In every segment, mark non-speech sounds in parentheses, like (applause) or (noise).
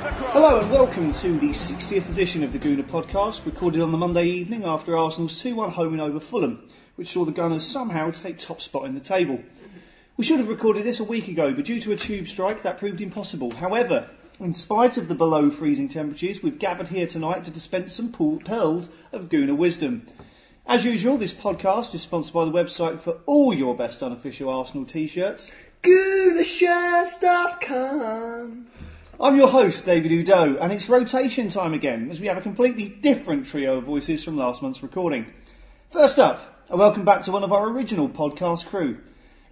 Hello and welcome to the 60th edition of the Gooner podcast, recorded on the Monday evening after Arsenal's 2 1 home win over Fulham, which saw the Gunners somehow take top spot in the table. We should have recorded this a week ago, but due to a tube strike, that proved impossible. However, in spite of the below freezing temperatures, we've gathered here tonight to dispense some pearls of Gooner wisdom. As usual, this podcast is sponsored by the website for all your best unofficial Arsenal t shirts. GoonerShirts.com. I'm your host, David Oudot, and it's rotation time again as we have a completely different trio of voices from last month's recording. First up, a welcome back to one of our original podcast crew.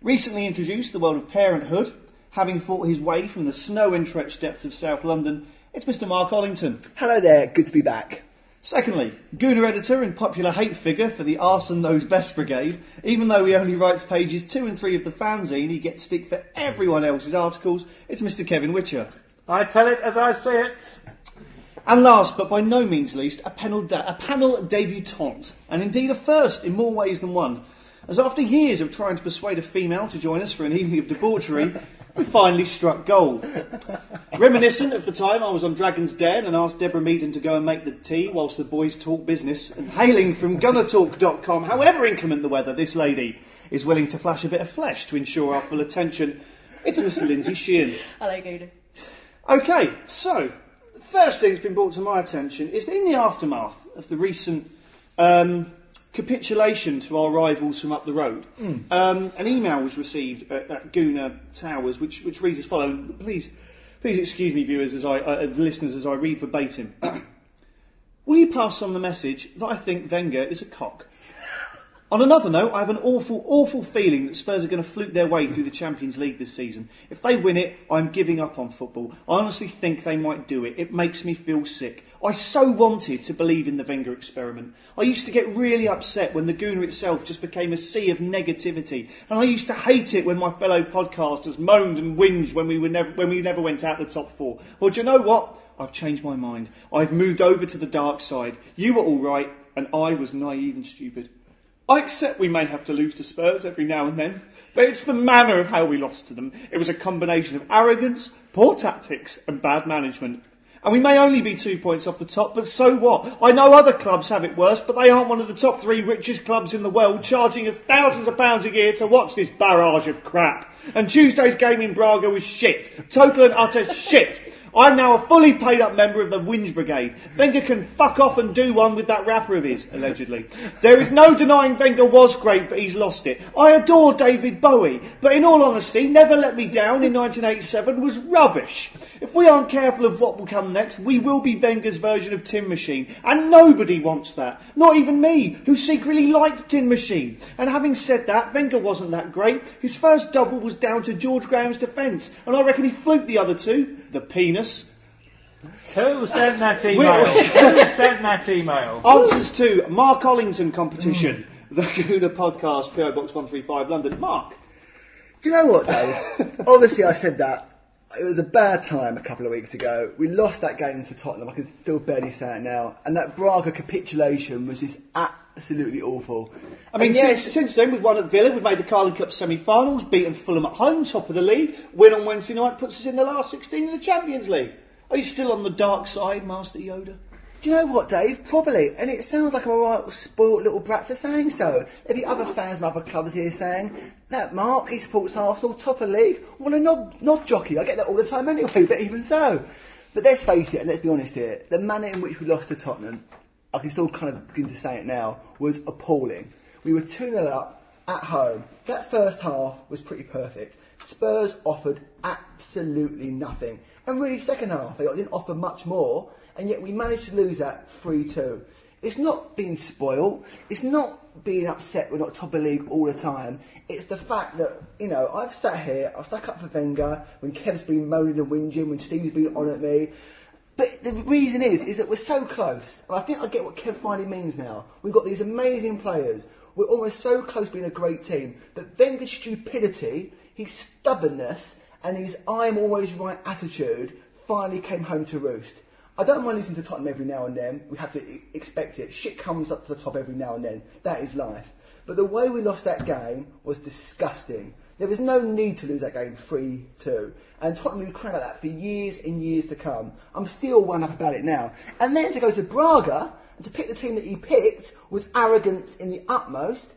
Recently introduced to the world of parenthood, having fought his way from the snow entrenched depths of South London, it's Mr. Marc Ollington. Hello there, good to be back. Secondly, Gooner editor and popular hate figure for the Arsene Knows Best Brigade. Even though he only writes pages two and three of the fanzine, he gets stick for everyone else's articles. It's Mr. Kevin Whitcher. I tell it as I see it. And last, but by no means least, a panel, da- a panel debutante, and indeed a first in more ways than one. As after years of trying to persuade a female to join us for an evening of debauchery, we finally struck gold. Reminiscent of the time I was on Dragon's Den and asked Deborah Meaden to go and make the tea whilst the boys talk business, and hailing from gunnertalk.com, however inclement the weather, this lady is willing to flash a bit of flesh to ensure our full attention. It's Miss Lindsay Sheehan. Hello, Gooders. Okay, so the first thing that's been brought to my attention is that in the aftermath of the recent um, capitulation to our rivals from up the road, um, an email was received at, at Gooner Towers, which, which reads as follows. Please, please excuse me, viewers, as I, uh, listeners, as I read verbatim. (coughs) Will you pass on the message that I think Wenger is a cock? On another note, I have an awful, awful feeling that Spurs are going to fluke their way through the Champions League this season. If they win it, I'm giving up on football. I honestly think they might do it. It makes me feel sick. I so wanted to believe in the Wenger experiment. I used to get really upset when the Gooner itself just became a sea of negativity, and I used to hate it when my fellow podcasters moaned and whinged when we were never when we never went out the top four. Well, do you know what? I've changed my mind. I've moved over to the dark side. You were all right, and I was naive and stupid. I accept we may have to lose to Spurs every now and then, but it's the manner of how we lost to them. It was a combination of arrogance, poor tactics, and bad management. And we may only be two points off the top, but so what? I know other clubs have it worse, but they aren't one of the top three richest clubs in the world, charging us thousands of pounds a year to watch this barrage of crap. And Tuesday's game in Braga was shit. Total and utter shit. I'm now a fully paid up member of the Whinge Brigade. Wenger can fuck off and do one with that rapper of his, allegedly. There is no denying Wenger was great, but he's lost it. I adore David Bowie, but in all honesty, Never Let Me Down in 1987 was rubbish. If we aren't careful of what will come next, we will be Wenger's version of Tin Machine, and nobody wants that. Not even me, who secretly liked Tin Machine. And having said that, Wenger wasn't that great. His first double was down to George Graham's defence, and I reckon he fluked the other two. The penis. Who sent that email? Who sent that email? Answers to Marc Ollington competition. The Gooner podcast, PO Box 135 London. Marc, Do you know what, Dave? (laughs) Obviously, I said that. It was a bad time a couple of weeks ago. We lost that game to Tottenham. I can still barely say it now. And that Braga capitulation was just absolutely awful. I mean, since, yes, since then we've won at Villa, we've made the Carling Cup semi-finals, beaten Fulham at home, top of the league. Win on Wednesday night puts us in the last 16 in the Champions League. Are you still on the dark side, Master Yoda? Do you know what, Dave? Probably. And it sounds like I'm a right spoilt little brat for saying so. There'll be other fans from other clubs here saying, that Marc, he supports Arsenal, top of league. Well, a knob, knob jockey. I get that all the time anyway, (laughs) but even so. But let's face it, and let's be honest here, the manner in which we lost to Tottenham, I can still kind of begin to say it now, was appalling. We were 2 0 up at home. That first half was pretty perfect. Spurs offered absolutely nothing. And really, second half, they didn't offer much more, and yet we managed to lose that 3 2. It's not being spoiled. It's not being upset we're not top of the league all the time. It's the fact that, you know, I've sat here, I've stuck up for Wenger when Kev's been moaning and whinging, when Steve's been on at me. But the reason is, is that we're so close. And I think I get what Kev finally means now. We've got these amazing players. We're almost so close to being a great team. But Wenger's stupidity, his stubbornness, and his I'm always right attitude finally came home to roost. I don't mind listening to Tottenham every now and then. We have to expect it. Shit comes up to the top every now and then. That is life. But the way we lost that game was disgusting. There was no need to lose that game 3 2. And Tottenham will cry about that for years and years to come. I'm still wound up about it now. And then to go to Braga and to pick the team that he picked was arrogance in the utmost.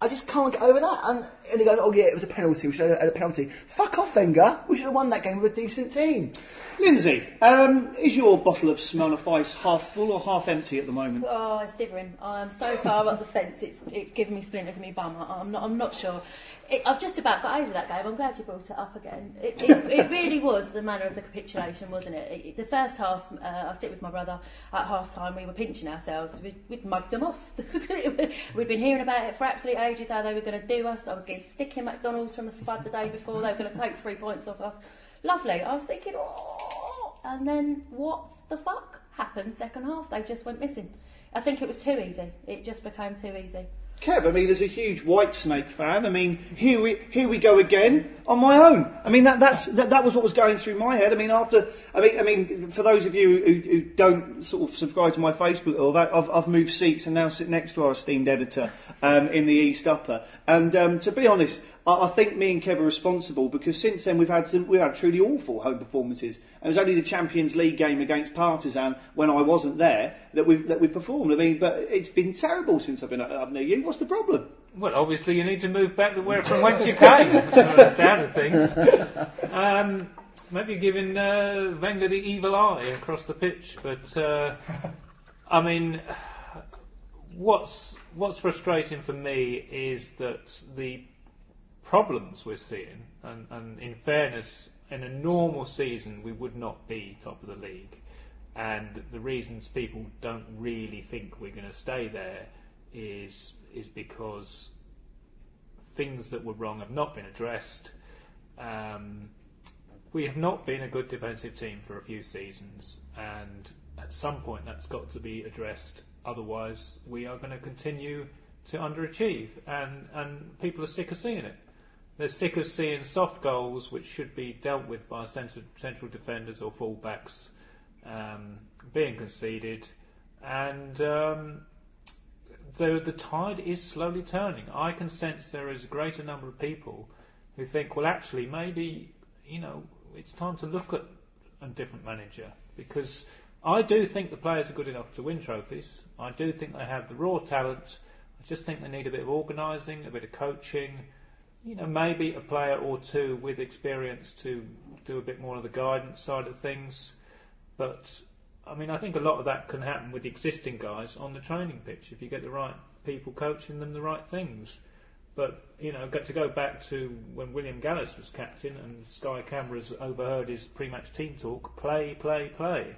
I just can't get over that. And, and he goes, oh yeah, it was a penalty. We should have had a penalty. Fuck off, Wenger. We should have won that game with a decent team. Lindsay, um, is your bottle of Smirnoff Ice half full or half empty at the moment? Oh, it's different. I'm so far up the fence. It's it's giving me splinters in my bum. I- I'm not. I'm not sure. It, I've just about got over that game. I'm glad you brought it up again. It, it, it (laughs) really was the manner of the capitulation, wasn't it? the first half, uh, I sit with my brother at half time. We were pinching ourselves. We'd, we'd mugged them off. (laughs) We'd been hearing about it for absolute ages. How they were going to do us. I was getting stick in McDonald's from a spud the day before. They were going to take three points off us. Lovely. I was thinking, oh, and then what the fuck happened? Second half, they just went missing. I think it was too easy. It just became too easy. Kev, I mean, as a huge Whitesnake fan, I mean, here we here we go again on my own. I mean, that that's that, that was what was going through my head. I mean, after I mean, I mean, for those of you who, who don't sort of subscribe to my Facebook, or that I've, I've moved seats and now sit next to our esteemed editor um, in the East Upper. And um, to be honest, I, I think me and Kev are responsible because since then we've had some we've had truly awful home performances. And it was only the Champions League game against Partizan when I wasn't there that we that we performed. I mean, but it's been terrible since I've been up near you. What's the problem? Well, obviously you need to move back to where from whence you came. (laughs) the sound of things. Um, maybe giving uh, Wenger the evil eye across the pitch, but uh, I mean, what's what's frustrating for me is that the problems we're seeing, and, and in fairness, in a normal season we would not be top of the league, and the reasons people don't really think we're going to stay there is is because things that were wrong have not been addressed. Um, we have not been a good defensive team for a few seasons, and at some point that's got to be addressed. Otherwise, we are going to continue to underachieve, and, and people are sick of seeing it. They're sick of seeing soft goals, which should be dealt with by central, defenders or fullbacks, um, being conceded, and um, the, the tide is slowly turning. I can sense there is a greater number of people who think, well, actually, maybe you know it's time to look at a different manager because I do think the players are good enough to win trophies. I do think they have the raw talent. I just think they need a bit of organising, a bit of coaching. You know, maybe a player or two with experience to do a bit more of the guidance side of things. But I mean, I think a lot of that can happen with existing guys on the training pitch if you get the right people coaching them the right things. But you know, got to go back to when William Gallas was captain and Sky cameras overheard his pre-match team talk: play, play, play.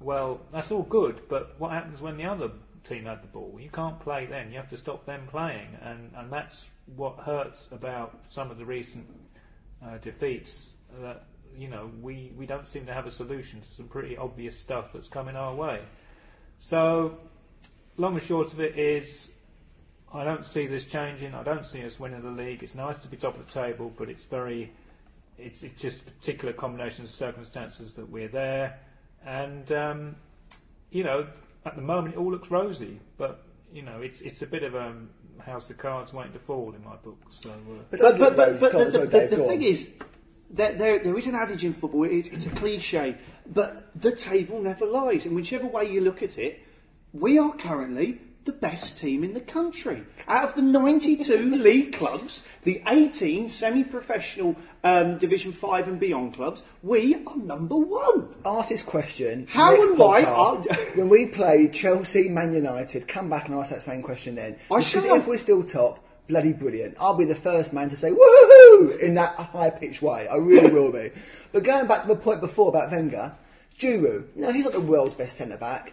Well, that's all good, but what happens when the other team had the ball? You can't play then. You have to stop them playing, and and that's what hurts about some of the recent uh, defeats. That you know we we don't seem to have a solution to some pretty obvious stuff that's coming our way. So, long and short of it is, I don't see this changing. I don't see us winning the league. It's nice to be top of the table, but it's very, it's, it's just particular combinations of circumstances that we're there, and um, you know, at the moment it all looks rosy, but you know, it's it's a bit of a house of cards waiting to fall in my book. So. Uh, But, But, but, but, but go the, sorry, the, Dave, the thing on. is, that there, there is an adage in football, it, it's a cliche, but the table never lies. And whichever way you look at it, we are currently the best team in the country. Out of the 92 (laughs) league clubs, the 18 semi professional um, Division 5 and beyond clubs, we are number one. ask this question. How and why are- (laughs) when we play Chelsea, Man United, come back and ask that same question then. I because if we're still top, bloody brilliant. I'll be the first man to say woohoo in that high pitched way. I really will be. (laughs) But going back to my point before about Wenger, Djourou. No, he's not the world's best centre back,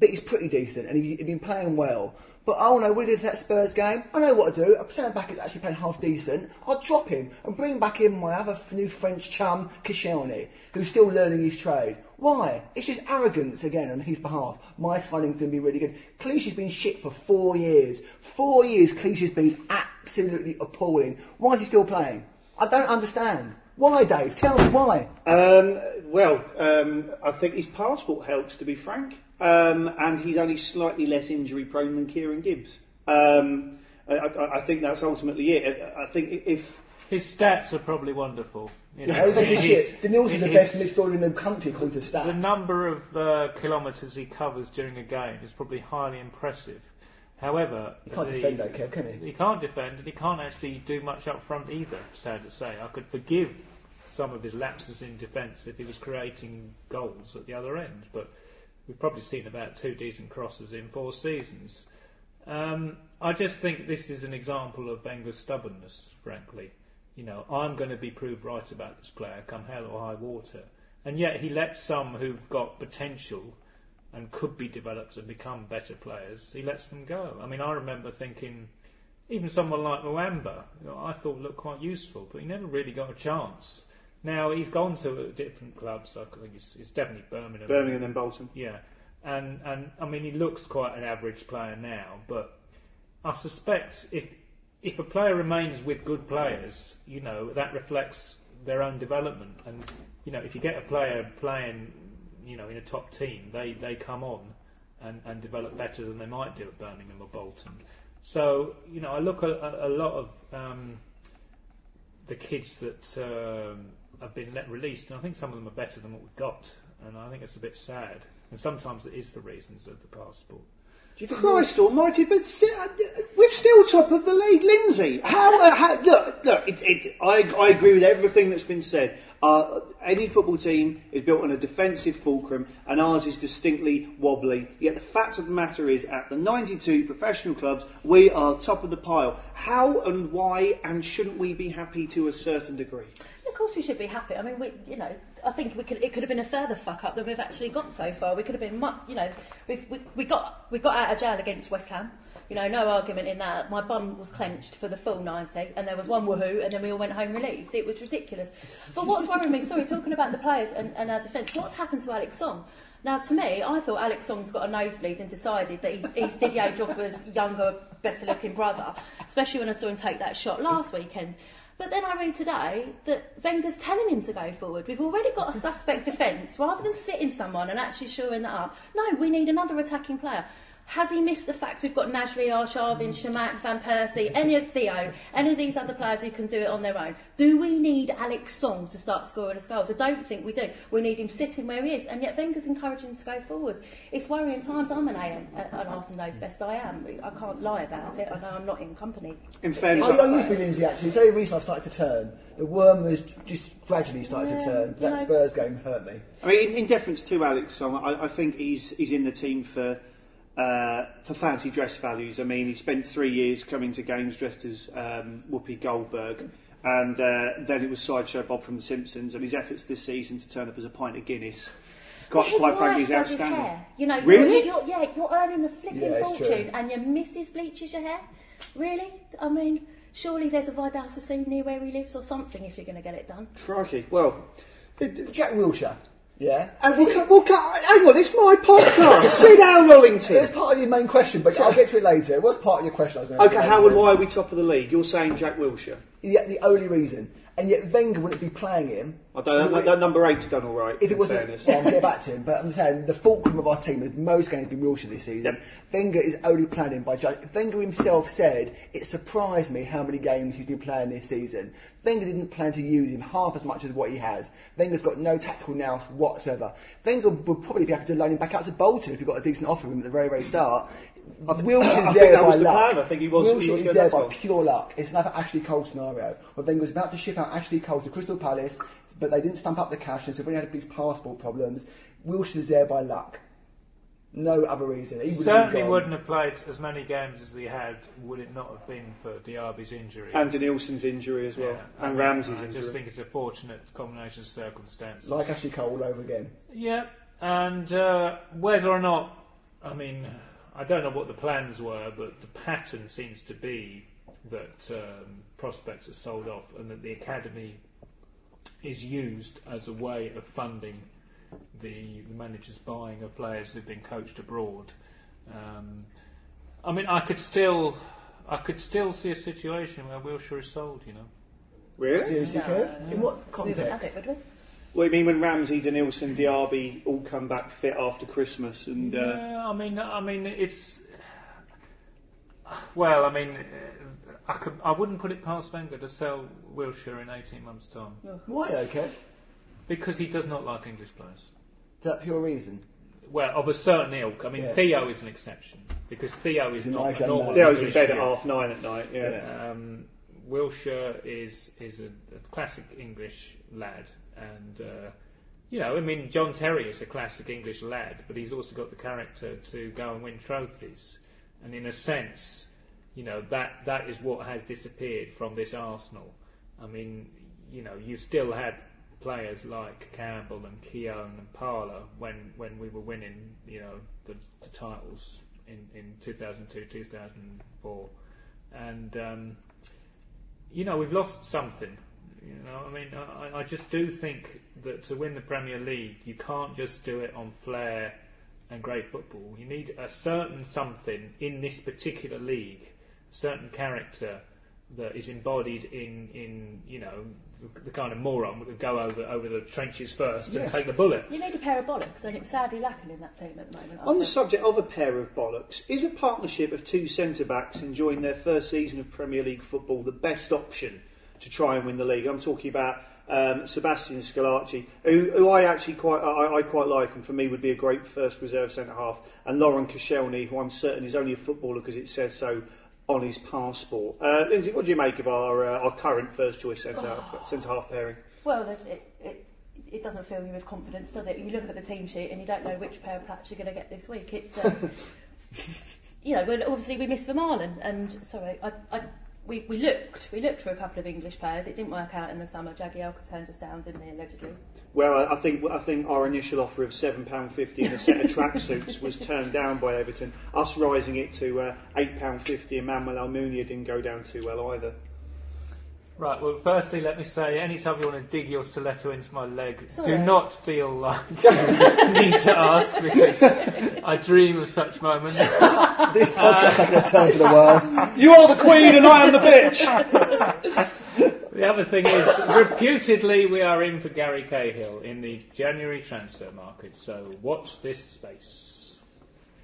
but he's pretty decent and he- he's been playing well. But oh no, we did that Spurs game. I know what to do. A centre back is actually playing half decent. I'll drop him and bring back in my other new French chum, Koscielny, who's still learning his trade. Why? It's just arrogance again on his behalf. My signing's going to be really good. Clichy's been shit for four years. Four years Clichy's been absolutely appalling. Why is he still playing? I don't understand. Why, Dave? Tell me why. Um, well, um, I think his passport helps, to be frank, um, and he's only slightly less injury prone than Kieran Gibbs. Um, I, I, I think that's ultimately it. I I think if His stats are probably wonderful. You know, that's a his- shit. The best midfielder in the country according to stats. The number of uh, kilometres he covers during a game is probably highly impressive. However, He can't the- defend though, Kev, can he? He can't defend, and he can't actually do much up front either. Sad to say, I could forgive some of his lapses in defence if he was creating goals at the other end. But we've probably seen about two decent crosses in four seasons. Um, I just think this is an example of Wenger's stubbornness. Frankly, you know, I'm going to be proved right about this player, come hell or high water. And yet he lets some who've got potential and could be developed and become better players, he lets them go. I mean, I remember thinking, even someone like Muamba, you know, I thought looked quite useful, but he never really got a chance. Now he's gone to different clubs. I think it's, it's definitely Birmingham. Birmingham and Bolton. Yeah, and and I mean he looks quite an average player now, but I suspect if if a player remains with good players, you know that reflects their own development. And you know if you get a player playing, you know in a top team, they they come on and, and develop better than they might do at Birmingham or Bolton. So you know I look at a, a lot of um, the kids that um, have been let released, and I think some of them are better than what we've got, and I think it's a bit sad. And sometimes it is for reasons of the passport. Do you think Christ Almighty! But still, uh, we're still top of the league, Lindsay. How? Uh, how look, look. It, it, I, I agree with everything that's been said. Uh, any football team is built on a defensive fulcrum, and ours is distinctly wobbly. Yet the fact of the matter is, at the 92 professional clubs, we are top of the pile. How and why? And shouldn't we be happy to a certain degree? Course, we should be happy. I mean, we, you know, I think we could. It could have been a further fuck up than we've actually got so far. We could have been, much, you know, we've, we we got we got out of jail against West Ham. You know, no argument in that. My bum was clenched for the full 90, and there was one woohoo, and then we all went home relieved. It was ridiculous. But what's worrying me, sorry, talking about the players and, and our defence, what's happened to Alex Song? Now, to me, I thought Alex Song's got a nosebleed and decided that he, he's Didier Drogba's (laughs) younger, better-looking brother, especially when I saw him take that shot last weekend. But then I read today that Wenger's telling him to go forward. We've already got a suspect defence. Rather than sitting someone and actually shoring that up, no, we need another attacking player. Has he missed the fact we've got Nasri, Arshavin, Chamakh, Van Persie, any of Theo, any of these other players who can do it on their own? Do we need Alex Song to start scoring us goals? I don't think we do. We need him sitting where he is, and yet Wenger's encouraging him to go forward. It's worrying times. I'm an AM, uh, an Arsenal knows best I am. I can't lie about it. I know I'm not in company. In fairness, I, I used to be Lindsay actually. It's the only reason I started to turn. The worm has just gradually started to turn. That know- Spurs game hurt me. I mean, in, in deference to Alex Song, I, I think he's he's in the team for uh, for fancy dress values. I mean, he spent three years coming to games dressed as um, Whoopi Goldberg, and uh, then it was Sideshow Bob from The Simpsons, and his efforts this season to turn up as a pint of Guinness. Quite, His quite frankly, wife is does his outstanding. hair. You know, Really? You're, you're, yeah, you're earning a flipping Yeah, fortune, and your missus bleaches your hair. Really? I mean, surely there's a Vidal Sassoon near where he lives or something if you're going to get it done. Crikey. Well, Jack Wilshere. Yeah. and we'll, cut- we'll cut, hang on, it's my podcast. (laughs) Sit down, Rollington. It's part of your main question, but I'll get to it later. It was part of your question. I was going to Okay, how and why are we top of the league? You're saying Jack Wilshere. Yeah, the only reason, and yet Wenger wouldn't be playing him. I don't know. That, number eight's done all right. If it wasn't, fairness. I'll get back to him. But I'm saying the fulcrum of our team, in most games, been Wilshere this season. Yep. Wenger is only playing him by judge. Wenger himself said it surprised me how many games he's been playing this season. Wenger didn't plan to use him half as much as what he has. Wenger's got no tactical nous whatsoever. Wenger would probably be able to loan him back out to Bolton if he got a decent offer from him at the very, very start. I Wilshere's think there that by the luck. plan. I think he was- he Wilshere was is there by pure luck. It's another Ashley Cole scenario where Wenger was about to ship out Ashley Cole to Crystal Palace, but they didn't stamp up the cash, and so when he had these passport problems, Wilshere's there by luck. No other reason. He He would certainly wouldn't have played as many games as he had, would it not have been for Diaby's injury. And Nilsson's injury as well, Yeah, I and mean, Ramsey's I injury. I just think it's a fortunate combination of circumstances. Like Ashley Cole all over again. Yeah, and uh, whether or not, I mean, I don't know what the plans were, but the pattern seems to be that um, prospects are sold off and that the academy is used as a way of funding the, the manager's buying of players who've been coached abroad. Um, I mean, I could still, I could still see a situation where Wilshere is sold. You know. Really? Seriously, No. Kev? In what We wouldn't have context? It, would we? Well, you mean when Ramsey, Denilson, Diaby all come back fit after Christmas and uh, Yeah, I mean, I mean, it's. Well, I mean, uh, I could, I wouldn't put it past Wenger to sell Wilshere in eighteen months' time Why, okay? because he does not like English players. Is that pure reason? Well, of a certain ilk. I mean, Yeah. Theo is an exception because Theo is He's a not nice a young normal man. Theo's in bed at half nine at night. Yeah. Yeah. Um, Wilshere is is a, a classic English lad, and uh, you know, I mean, John Terry is a classic English lad, but he's also got the character to go and win trophies, and in a sense, you know, that that is what has disappeared from this Arsenal. I mean, you know, you still had players like Campbell and Keown and Parlour when when we were winning, you know, the, the titles in in 2002, 2004, and. Um, you know, we've lost something. You know, I mean, I, I just do think that to win the Premier League, you can't just do it on flair and great football. You need a certain something in this particular league, a certain character that is embodied in, in you know, the, the kind of moron that would go over over the trenches first and take the bullet. You need a pair of bollocks, and it's sadly lacking in that team at the moment. On the think. subject of a pair of bollocks, is a partnership of two centre backs enjoying their first season of Premier League football the best option to try and win the league? I'm talking about um, Sebastian Squillaci, who, who I actually quite I, I quite like, and for me would be a great first reserve centre half, and Laurent Koscielny, who I'm certain is only a footballer because it says so on his passport. Uh, Lindsay, what do you make of our uh, our current first choice centre half, centre half pairing? Well, it, it, it, doesn't fill you with confidence, does it? You look at the team sheet and you don't know which pair of plats you're going to get this week. It's, um, (laughs) you know, well, obviously we missed Vermaelen, and sorry, I, I, we, we looked, we looked for a couple of English players. It didn't work out in the summer. Jagielka turned us down, didn't he, allegedly? Well, I think I think our initial offer of seven pound fifty and a set of tracksuits was turned down by Everton. Us rising it to uh, eight pound fifty, and Manuel Almunia didn't go down too well either. Right, well, firstly, let me say, anytime you want to dig your stiletto into my leg, Sorry. do not feel like (laughs) you need to ask because I dream of such moments. (laughs) This podcast is going to turn for the world. You are the queen, and I am the bitch. The other thing is, reputedly, we are in for Gary Cahill in the January transfer market, so watch this space.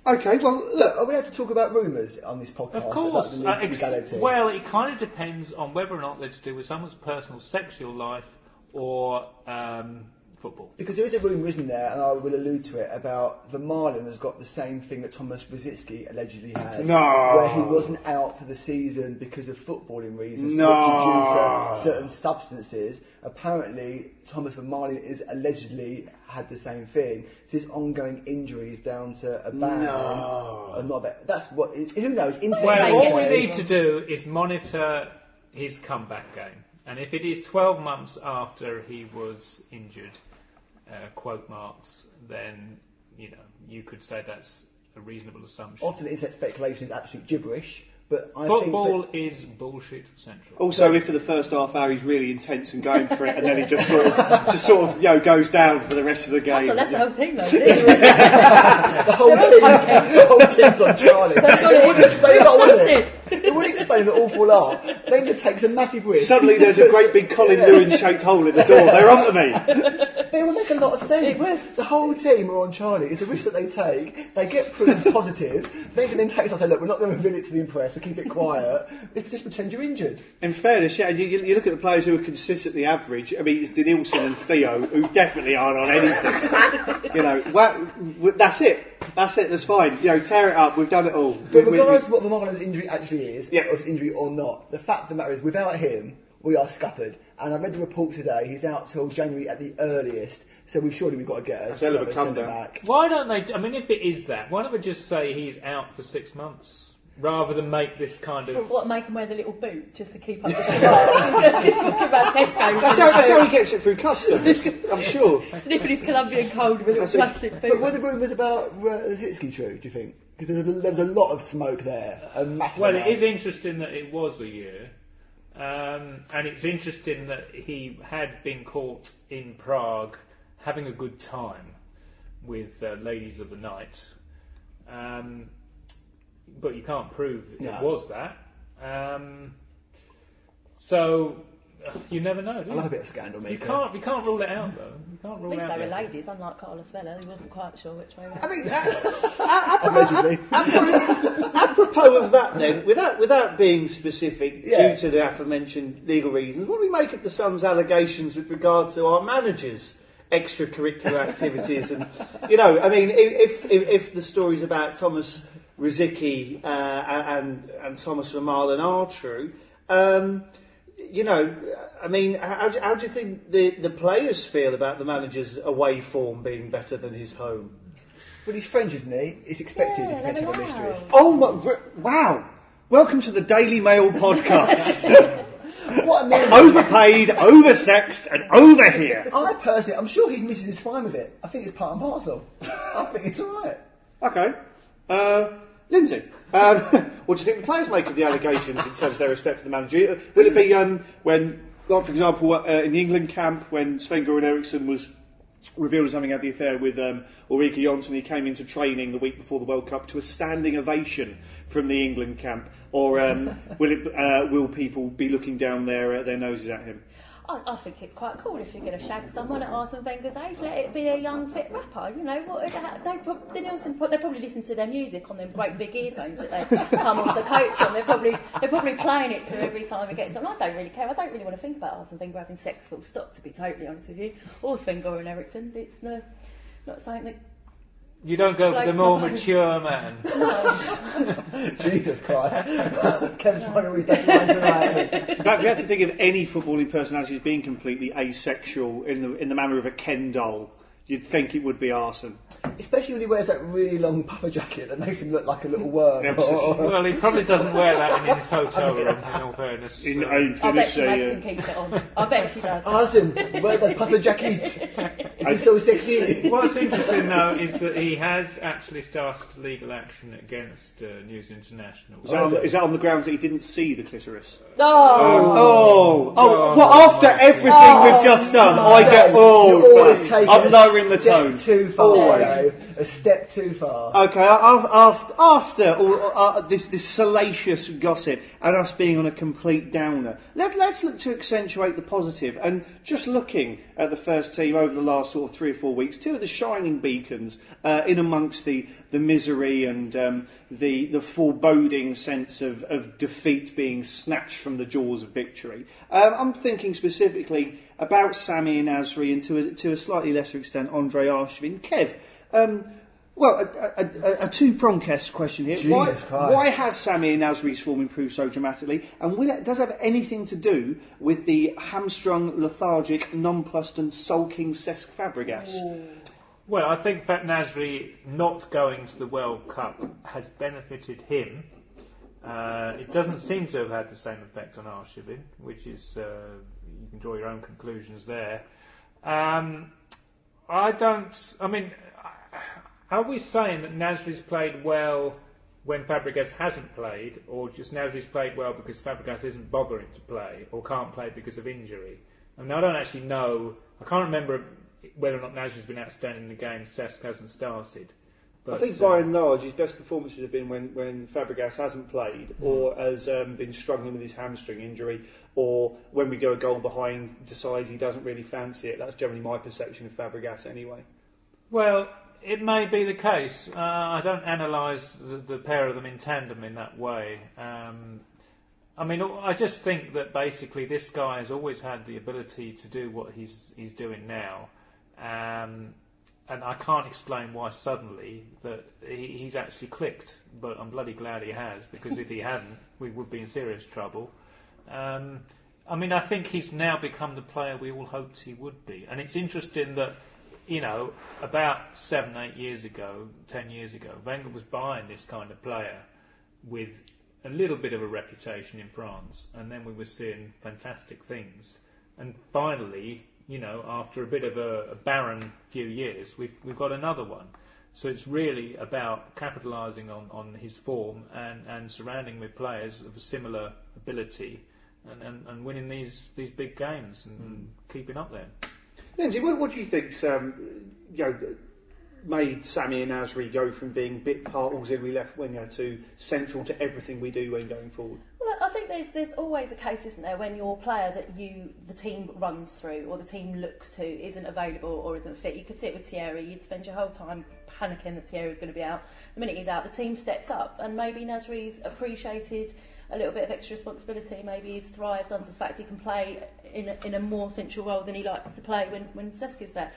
Okay, well, look. Are we allowed to talk about rumours on this podcast? Of course. Uh, ex- well, it kind of depends on whether or not they're to do with someone's personal sexual life or um, football. Because there is a rumour, isn't there, and I will allude to it, about Vermaelen has got the same thing that Thomas Rosicky allegedly had. No. Where he wasn't out for the season because of footballing reasons, No. due to certain substances. Apparently, Thomas Vermaelen is allegedly had the same thing. So his ongoing injury is down to a ban. No. Or not a. That's what, who knows? Internet Well, all we need to do is monitor his comeback game. And if it is 12 months after he was injured, uh, quote marks, then, you know, you could say that's a reasonable assumption. Often internet speculation is absolute gibberish, but I think Football think that is bullshit central. Also, if for the first half hour he's really intense and going for it, and then he just sort of, just sort of, you know, goes down for the rest of the game. So that's the whole team, though. (laughs) (laughs) the whole team's, the whole team's on Charlie. it would explain that, wouldn't it? It would explain an awful lot. Wenger takes a massive risk. Suddenly, there's a great big Colin Lewin-shaped hole in the door. They're onto me. But it would make a lot of sense. The whole team are on Charlie. It's a risk that they take. They get proof positive. Wenger then takes us and say, look, we're not going to reveal it to the press. We keep it quiet. Let's just pretend you're injured. In fairness, yeah, you, you look at the players who are consistently average. I mean, it's Denilson and Theo, who definitely aren't on anything. you know, well, that's it. That's it. That's fine. You know, tear it up. We've done it all. But we- regardless of what Vermaelen's injury actually is, Yeah. or if it's injury or not, the fact of the matter is, without him, we are scuppered. And I read the report today. He's out till January at the earliest. So we've surely we've got to get a, That's a hell of a another comeback. centre-back. Why don't they? I mean, if it is that, why don't we just say he's out for six months rather than make this kind of. What, make him wear the little boot just to keep up with the We're (laughs) talking about Tesco. that's, how, that's how he gets it through customs. I'm sure. Sniffing his Colombian cold with a little That's it. plastic boot. But boot. were the rumours about uh, Rosicky true, do you think? Because there's a, there was a lot of smoke there, a massive Well, it amount. is interesting that it was a year, um, and it's interesting that he had been caught in Prague having a good time with uh, ladies of the night, um, but you can't prove it was that. Um, so you never know, do I love a bit of scandal You can't, you can't rule it out, though. You can't At rule least out they were the- ladies, unlike Carlos Vela, who wasn't quite sure which way. I mean, uh, (laughs) Allegedly. apropos of that, then, without without being specific, Yeah. due to the aforementioned legal reasons, what do we make of the Sun's allegations with regard to our managers' extracurricular activities? And you know, I mean, if if, if the stories about Thomas Rosicky uh, and and Thomas Vermaelen are true. Um, you know, I mean, how, do- how do you think the, the players feel about the manager's away form being better than his home? Well, he's French, isn't he? It's expected Yeah, if French they're have a mistress. Oh my! r- Wow! Welcome to the Daily Mail podcast. (laughs) What I mean, Overpaid, oversexed, and over here. I personally, I'm sure his missus is fine with it. I think it's part and parcel. I think it's alright. Okay. Uh, Lindsay, um, (laughs) what do you think the players make of the allegations in terms of their respect for the manager? Will it be um, when, like for example, uh, in the England camp, when Sven Goran Eriksson was revealed as having had the affair with um, Ulrika Jonsson, he came into training the week before the World Cup to a standing ovation from the England camp, or um, (laughs) will it, uh, will people be looking down their uh, their noses at him? I, I think it's quite cool if you're going to shag someone at Arsene Wenger's age. Let it be a young, fit rapper. You know what? They, they probably listen to their music on them great big earphones that they come off the coach on. They're probably they're probably playing it to every time it gets on. I don't really care. I don't really want to think about Arsene Wenger having sex. Full stop. To be totally honest with you, or Sven Goran Eriksson. It's no, not something that. You don't go for the more mature man. (laughs) (laughs) Jesus Christ. Kev's finding all his best lines tonight. In fact, if you had to think of any footballing personality as being completely asexual in the in the manner of a Ken doll, you'd think it would be Arsene. Especially when he wears that really long puffer jacket that makes him look like a little worm. Absolutely. (laughs) well, he probably doesn't wear that in his hotel room, in all fairness. In Uh, own I bet she Phyllis, makes uh, him keep it on. I bet she does. Arsene, wear that puffer jacket. It is so sexy. What's interesting, though, is that he has actually started legal action against uh, News International. Is that, on, is that on the grounds that he didn't see the clitoris? Oh, Oh, oh, Oh, well, after everything Oh, we've just done, I Dave, get You're oh, always taking I'm a lowering the step tone. too far, Always. A step too far. Okay, after after all, uh, this this salacious gossip and us being on a complete downer, let, let's look to accentuate the. And just looking at the first team over the last sort of three or four weeks, two of the shining beacons uh, in amongst the the misery and um, the the foreboding sense of, of defeat being snatched from the jaws of victory. Um, I'm thinking specifically about Sami Nasri and to a, to a slightly lesser extent Andre Arshavin. Kev. Um, well, a, a, a, a two-pronged question here. why, Christ. why has Sami Nasri's form improved so dramatically? And will it, does it have anything to do with the hamstrung, lethargic, nonplussed and sulking Cesc Fabregas? Well, I think that Nasri not going to the World Cup has benefited him. Uh, it doesn't seem to have had the same effect on Arshavin, which is, uh, you can draw your own conclusions there. Um, I don't, I mean, are we saying that Nasri's played well when Fabregas hasn't played, or just Nasri's played well because Fabregas isn't bothering to play, or can't play because of injury? I mean, I don't actually know, I can't remember whether or not Nasri's been outstanding in the game, Cesc hasn't started. But, I think uh, by and large his best performances have been when, when Fabregas hasn't played or has um, been struggling with his hamstring injury or when we go a goal behind decides he doesn't really fancy it. That's generally my perception of Fabregas anyway. Well, it may be the case. Uh, I don't analyse the, the pair of them in tandem in that way. Um, I mean, I just think that basically this guy has always had the ability to do what he's he's doing now, um, and I can't explain why suddenly that he, he's actually clicked. But I'm bloody glad he has because if he (laughs) hadn't, we would be in serious trouble. Um, I mean, I think he's now become the player we all hoped he would be, and it's interesting that you know, about seven, eight years ago, ten years ago, Wenger was buying this kind of player with a little bit of a reputation in France, and then we were seeing fantastic things. And finally, you know, after a bit of a, a barren few years, we've we've got another one. So it's really about capitalising on, on his form and, and surrounding with players of a similar ability and, and, and winning these, these big games and, and keeping up there. Lindsay, what, what do you think? Um, you know, made Samir Nasri go from being bit part auxiliary left winger to central to everything we do when going forward? Well, I think there's there's always a case, isn't there, when your player that you the team runs through or the team looks to isn't available or isn't fit. You could see it with Thierry. You'd spend your whole time panicking that Thierry was going to be out. The minute he's out, the team steps up, and maybe Nasri's appreciated a little bit of extra responsibility. Maybe he's thrived under the fact he can play in a, in a more central role than he likes to play when when Seska's there.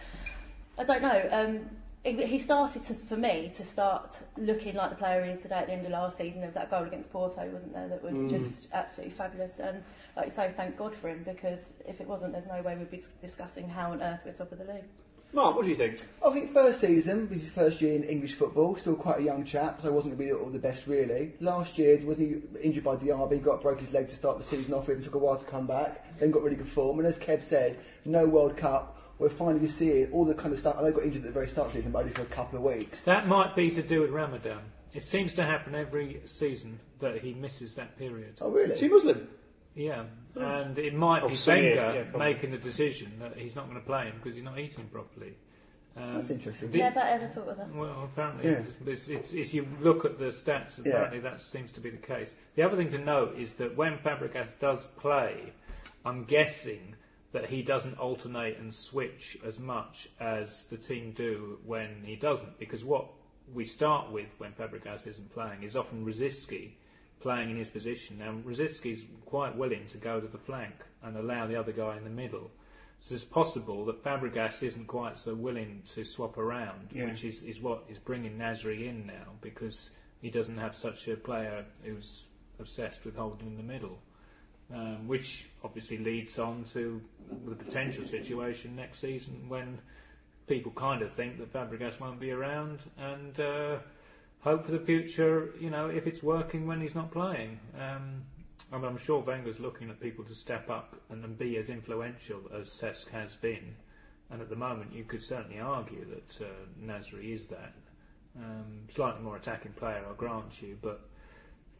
I don't know. Um, he he started to, for me to start looking like the player he is today at the end of last season. There was that goal against Porto, wasn't there? That was just absolutely fabulous. And like you say, thank God for him because if it wasn't, there's no way we'd be discussing how on earth we're top of the league. Marc, what do you think? I think first season was his first year in English football. Still quite a young chap, so wasn't going to be all the best really. Last year, wasn't he injured by Diaby? Got broke his leg to start the season off with. and Took a while to come back. Then got really good form. And as Kev said, no World Cup. We're finally seeing all the kind of stuff. I know he got injured at the very start of the season, but only for a couple of weeks. That might be to do with Ramadan. It seems to happen every season that he misses that period. Oh really? Is he Muslim? Yeah, and it might Oh, be so, yeah, Wenger yeah, making the decision that he's not going to play him because he's not eating properly. Um, That's interesting. the- Never ever thought of that. Well, apparently, Yeah. it's, it's, if you look at the stats, Yeah. apparently that seems to be the case. The other thing to note is that when Fabregas does play, I'm guessing that he doesn't alternate and switch as much as the team do when he doesn't, because what we start with when Fabregas isn't playing is often Rosicky playing in his position. Now, Rosicky's quite willing to go to the flank and allow the other guy in the middle. So it's possible that Fabregas isn't quite so willing to swap around, Yeah. which is, is what is bringing Nasri in now because he doesn't have such a player who's obsessed with holding in the middle. Um, which obviously leads on to the potential situation next season when people kind of think that Fabregas won't be around and uh, hope for the future, you know, if it's working when he's not playing. Um, I mean, I'm sure Wenger's looking at people to step up and, and be as influential as Cesc has been. And at the moment, you could certainly argue that uh, Nasri is that. Um, slightly more attacking player, I'll grant you, but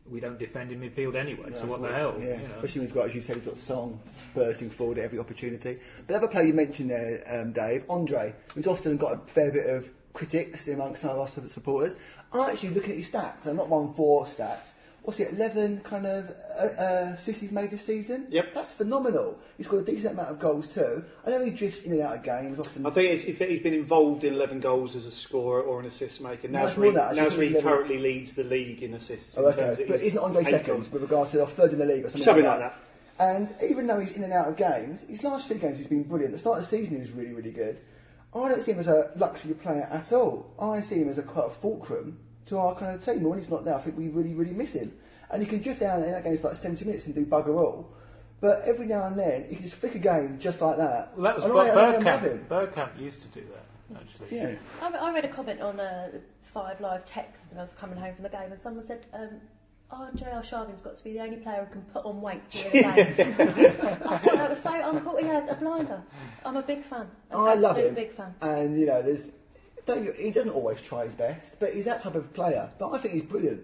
we don't defend in midfield anyway, so what the hell? Yeah, you know? especially when he's got, as you said, he's got Song bursting forward at every opportunity. But the other player you mentioned there, um, Dave, Andre, who's often got a fair bit of critics amongst some of us supporters. I'm actually looking at his stats, and not one four stats. What's it, 11 kind of uh, uh, assists he's made this season? Yep. That's phenomenal. He's got a decent amount of goals too. I know he drifts in and out of games often. I think it's, if he's been involved in 11 goals as a scorer or an assist maker. No, Nasri, that. Think Nasri eleven. currently leads the league in assists. Oh, in terms okay. of But isn't Andre second goals. with regards to third in the league or something, Something like like that? And even though he's in and out of games, his last few games he's been brilliant. The start of the season he was really, really good. I don't see him as a luxury player at all. I see him as a quite a fulcrum to our kind of team. And when he's not there, I think we really, really miss him. And he can drift down in that games like 70 minutes and do bugger all. But every now and then, he can just flick a game just like that. Well, that was And what I- I love Bergkamp. Bergkamp used to do that, actually. Yeah. I, I read a comment on a Five Live text when I was coming home from the game, and someone said, um, "Oh, Arshavin's got to be the only player who can put on weight during a game." I thought that was so uncool. He had a blinder. I'm a big fan. An I love absolute him. Big fan. And, you know, there's. Don't you, he doesn't always try his best, but he's that type of player. But I think he's brilliant.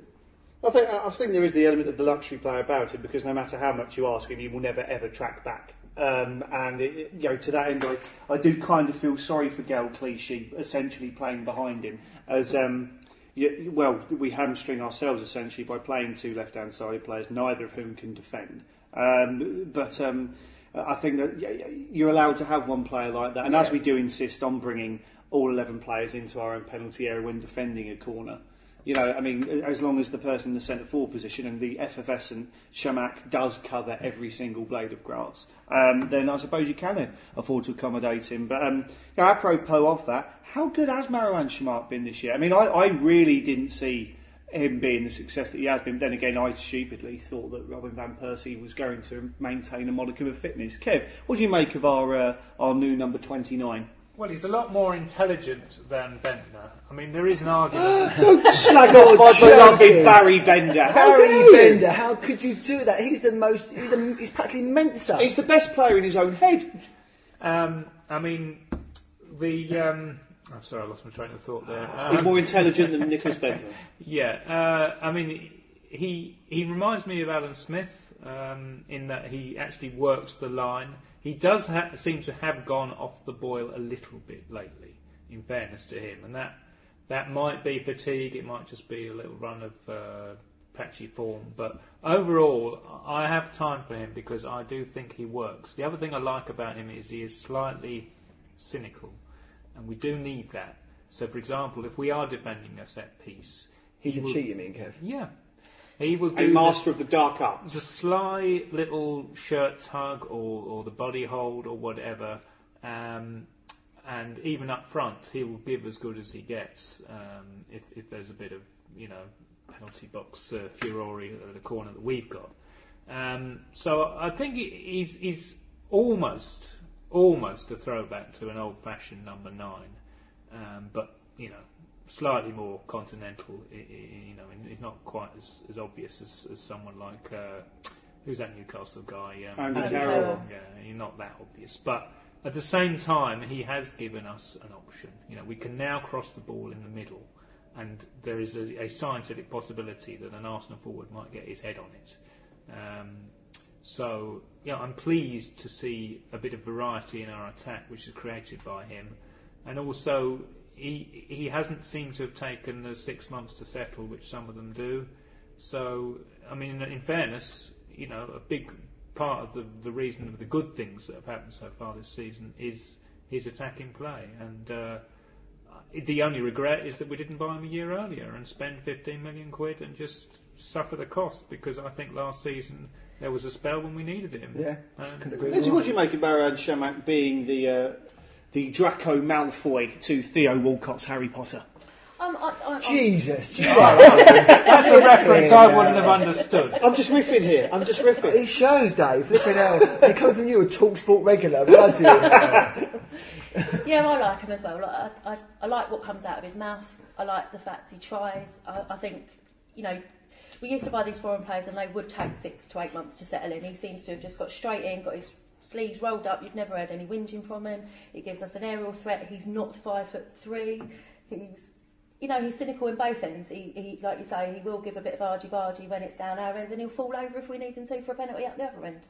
I think, I think there is the element of the luxury player about him because no matter how much you ask him, he will never ever track back. Um, and it, it- you know, to that end, I, I do kind of feel sorry for Gael Clichy essentially playing behind him as um, well, we hamstring ourselves essentially by playing two left-hand side players, neither of whom can defend. Um, but um, I think that you're allowed to have one player like that, and as we do insist on bringing all 11 players into our own penalty area when defending a corner. You know, I mean, as long as the person in the centre forward position and the effervescent Chamakh does cover every single blade of grass, um, then I suppose you can afford to accommodate him. But um, apropos of that, how good has Marouane Chamakh been this year? I mean, I, I really didn't see him being the success that he has been. But Then again, I stupidly thought that Robin van Persie was going to maintain a modicum of fitness. Kev, what do you make of our uh, our new number 29? Well, he's a lot more intelligent than Bendtner. I mean, there is an argument. Don't Slag (laughs) off my beloved Barry Bender. How Barry dare? Bender, how could you do that? He's the most. He's, a, he's practically Mensa. He's the best player in his own head. um, I mean, the. Um, I'm sorry, I lost my train of thought there. He's Um, more intelligent than Nicholas Bendtner. Yeah, uh, I mean, he he reminds me of Alan Smith um, in that he actually works the line. He does ha- seem to have gone off the boil a little bit lately, in fairness to him, and that that might be fatigue. It might just be a little run of uh, patchy form. But overall, I have time for him because I do think he works. The other thing I like about him is he is slightly cynical, and we do need that. So, for example, if we are defending a set piece, He's he a will- cheat, you mean, Kev? Yeah, he will A do the- master of the dark arts. the sly little shirt tug or, or the body hold or whatever, um, and even up front, he will give as good as he gets um, if, if there's a bit of you know penalty box uh, furore at the corner that we've got. Um, so I think he- he's, he's almost almost a throwback to an old-fashioned number nine, um, but you know slightly more continental. i- i- You know, and he's not quite as, as obvious as, as someone like uh, who's that Newcastle guy? Um, Andy Andy Carroll. Carroll. yeah, he's not that obvious, but at the same time, he has given us an option. You know, we can now cross the ball in the middle, and there is a, a scientific possibility that an Arsenal forward might get his head on it. Um, so, yeah, I'm pleased to see a bit of variety in our attack, which is created by him, and also he he hasn't seemed to have taken the six months to settle, which some of them do. So, I mean, in fairness, you know, a big part of the, the reason of the good things that have happened so far this season is his attacking play. And uh, the only regret is that we didn't buy him a year earlier and spend 15 million quid and just suffer the cost because I think last season there was a spell when we needed him. Yeah, Um, couldn't agree Lindsay, more. what do you make of Marouane Chamakh being the uh, the Draco Malfoy to Theo Walcott's Harry Potter? Um, I, I, I'm- Jesus, do you know That's a reference I wouldn't have understood. I'm just riffing here. I'm just riffing. It shows, Dave. Flipping out. It comes from you, a talk sport regular. Bloody hell. (laughs) Yeah, I like him as well. Like, I, I, I like what comes out of his mouth. I like the fact he tries. I, I think, you know, we used to buy these foreign players and they would take six to eight months to settle in. He seems to have just got straight in, got his sleeves rolled up. You've never heard any whinging from him. He gives us an aerial threat. He's not five foot three. He's, you know, he's cynical in both ends. He, he like you say, he will give a bit of argy-bargy when it's down our end and he'll fall over if we need him to for a penalty at the other end.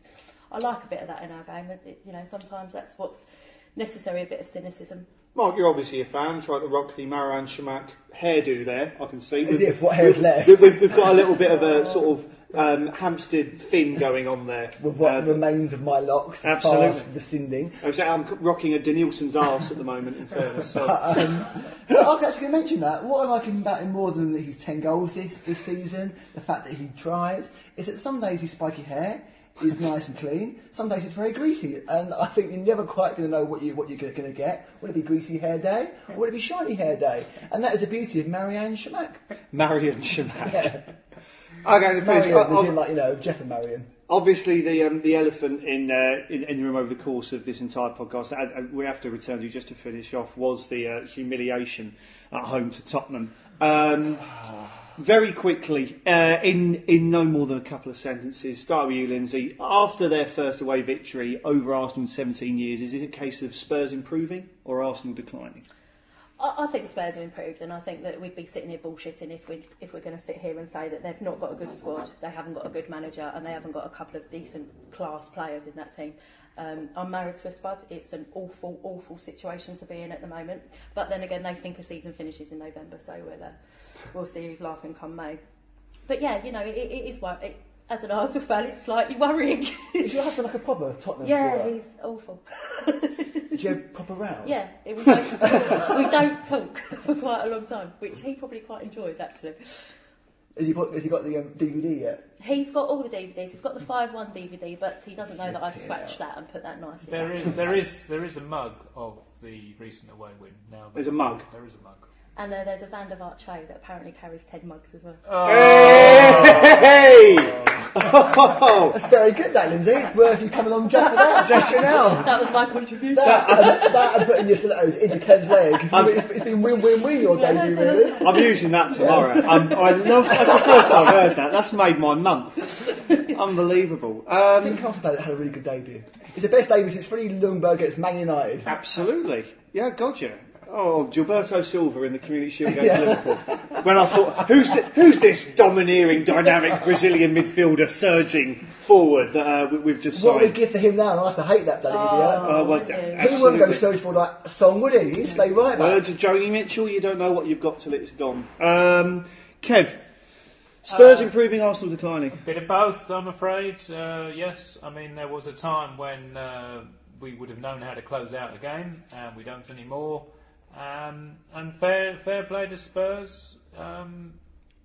I like a bit of that in our game. It, it- you know, sometimes that's what's necessary, a bit of cynicism. Mark, you're obviously a fan. Trying to rock the Marouane Chamakh hairdo there. I can see. As We've- if what hair's we've- left. We've, we've got a little bit of a sort of um, Hampstead fin going on there. With what Uh, remains of my locks, Absolutely. fast descending. I was- I'm rocking a Danielson's arse at the moment. In fairness, so. (laughs) Um, I was actually going to mention that. What I like him about him more than that he's 10 goals this, this season, the fact that he tries, is that some days his spiky hair is nice and clean, some days it's very greasy. And I think you're never quite going to know what, you, what you're going to get. Will it be greasy hair day or will it be shiny hair day? And that is the beauty of Marouane Chamakh. Marion Schmack. Yeah. (laughs) Okay, to finish. Marion, as in like, you know, Jeff and Marion. Obviously, the um, the elephant in, uh, in in the room over the course of this entire podcast, we have to return to just to finish off, was the uh, humiliation at home to Tottenham. Um, very quickly, uh, in in no more than a couple of sentences, start with you, Lindsay. After their first away victory over Arsenal in 17 years, is it a case of Spurs improving or Arsenal declining? I, I think Spurs have improved, and I think that we'd be sitting here bullshitting if we if we're going to sit here and say that they've not got a good squad, they haven't got a good manager, and they haven't got a couple of decent class players in that team. Um, I'm married to a spud. It's an awful, awful situation to be in at the moment. But then again, they think a season finishes in November, so we'll uh, we'll see who's laughing come May. But yeah, you know, it, it is it, as an Arsenal fan, it's slightly worrying. Is husband like a proper Tottenham yeah, he's awful. (laughs) Do you have proper rows? Yeah, it, we, don't, we don't talk for quite a long time, which he probably quite enjoys actually. Has he, put, has he got the um, DVD yet? He's got all the DVDs. He's got the five one DVD, but he doesn't know that I've Flipping scratched that and put that nicely. There back. is, there is, there is a mug of the recent away win now. There's a mug? There is a mug. And uh, there's a Van der Vaart tray that apparently carries ten mugs as well. Hey! Oh! That's very good, that, Lindsay. It's worth you coming on just for that. Just you know. (laughs) That was my contribution. That, and, that and putting your stilettos into Ken's leg. It's, it's been win-win-win your debut, really. I'm using that tomorrow. Um, I love. That's the first I've heard that. That's made my month. Unbelievable. I Um, think Arsenal had a really good debut. It's the best debut since Freddie Ljungberg against Man United. absolutely. Yeah, gotcha. Oh, Gilberto Silva in the Community Shield (laughs) against Liverpool. When I thought, who's, thi- who's this domineering, dynamic Brazilian midfielder surging forward that uh, we- we've just What we signed? give for him now, I used to hate that bloody idiot. Oh, well, wouldn't you? He wouldn't go absolutely. search for like a song, would he? He'd stay right back. Words of Joni Mitchell, you don't know what you've got till it's gone. Um, Kev, Spurs improving, Arsenal declining. A bit of both, I'm afraid. Uh, yes, I mean there was a time when uh, we would have known how to close out a game, and we don't anymore. Um, and fair, fair play to Spurs. Um,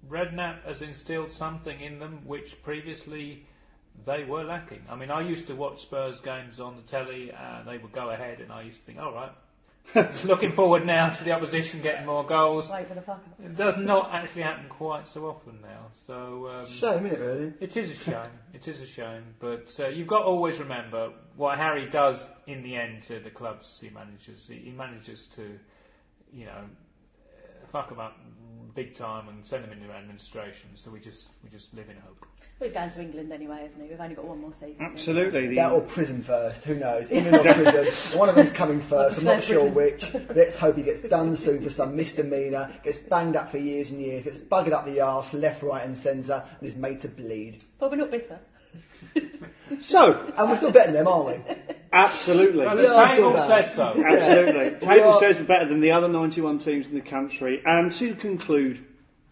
Redknapp has instilled something in them which previously they were lacking. I mean, I used to watch Spurs games on the telly, and they would go ahead, and I used to think, all right. (laughs) Looking forward now to the opposition getting more goals. Wait for the fuck. It does not actually happen quite so often now. So um, Shame, isn't it, really? it is a shame. It is a shame. But uh, you've got to always remember what Harry does in the end to the clubs he manages. He, he manages to, you know, uh, fuck them up big time and send them into administration. So we just we just live in hope. Well, he's going to England anyway, isn't he? We've only got one more season. Absolutely. The, That or prison first, who knows? England or prison. One of them's coming first, I'm not sure which. Let's hope he gets done soon for some misdemeanour, gets banged up for years and years, gets buggered up the arse, left, right, and centre, and is made to bleed. But we're not bitter. So, And we're still betting them, aren't we? Absolutely. Well, the Yeah, table says so. Absolutely. (laughs) Table are- says we're better than the other 91 teams in the country. And to conclude,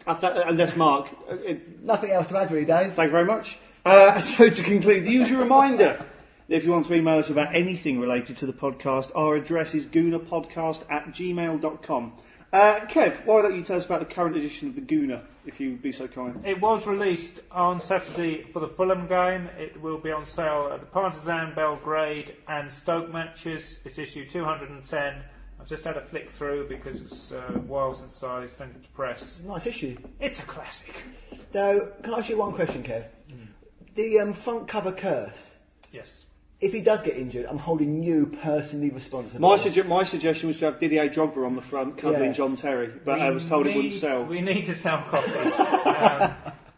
I th- and that's Mark, uh, it- Nothing else to add, really, Dave. thank you very much. Uh, (laughs) so to conclude, the usual reminder. If you want to email us about anything related to the podcast, our address is goonerpodcast at gmail.com. Uh, Kev, why don't you tell us about the current edition of the Gooner, if you would be so kind? It was released on Saturday for the Fulham game. It will be on sale at the Partizan, Belgrade, and Stoke matches. It's issue 210. I've just had a flick through because it's uh, a while since I sent it to press. Nice issue. It's a classic. Though, can I ask you one question, Kev? The um, front cover curse. Yes. If he does get injured, I'm holding you personally responsible. My, sugge- my suggestion was to have Didier Drogba on the front covering Yeah. John Terry, but We I was told it wouldn't sell. We need to sell copies. um,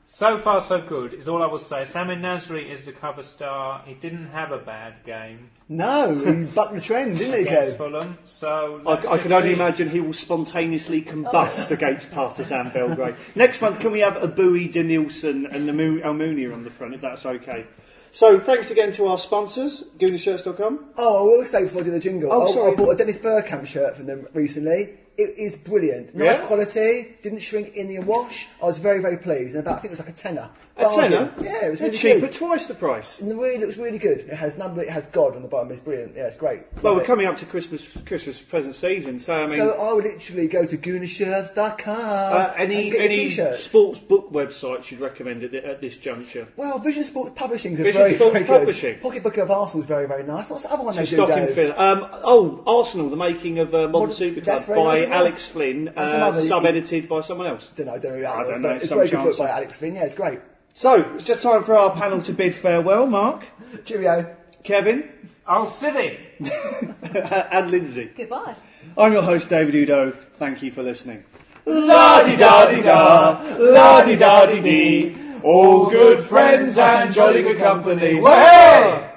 so far, so good, is all I will say. Samir Nasri is the cover star. He didn't have a bad game No, he (laughs) bucked the trend, didn't he, against Kev? Fulham. So I, I just can only see. imagine he will spontaneously combust against Partizan Belgrade. Next month, can we have Abui, Denilson, and Namu- Almunia on the front, if that's okay? So, thanks again to our sponsors, GoonerShirts.com. Oh, I will say before I do the jingle, Oh, I- sorry. I bought a Dennis Bergkamp shirt from them recently. It is brilliant. Nice Yeah? quality, didn't shrink in the wash. I was very, very pleased. And about, I think it was like a tenner. A tenner? Yeah, it was They're really cheap, good. but twice the price. And the really looks really good. It has number, it has God on the bottom. It's brilliant. Yeah, it's great. Well, Love we're it. coming up to Christmas Christmas present season, so I mean, So I would literally go to goonershirts.com uh, any and get any your t-shirts. sports book websites you'd recommend at, at this juncture? Well, Vision Sports Publishing is Vision very, Sports very good. Publishing. Pocketbook of Arsenal is very, very nice. What's the other one they do, stock in Dave? Um, oh, Arsenal, the making of uh, Modern Modern- Super that's Club very by nice as well. Alex Flynn, uh, sub-edited by someone else. Don't know, don't know who that I don't but know, it's a some very good book chance. by Alex Flynn. Yeah, it's great. So, it's just time for our panel to bid farewell. Mark, (laughs) Cheerio. Kevin, I'll sit in. (laughs) and Lindsay. Goodbye. I'm your host, David Oudot. Thank you for listening. La di da di da, la di da di dee. All good friends and jolly good company. Way!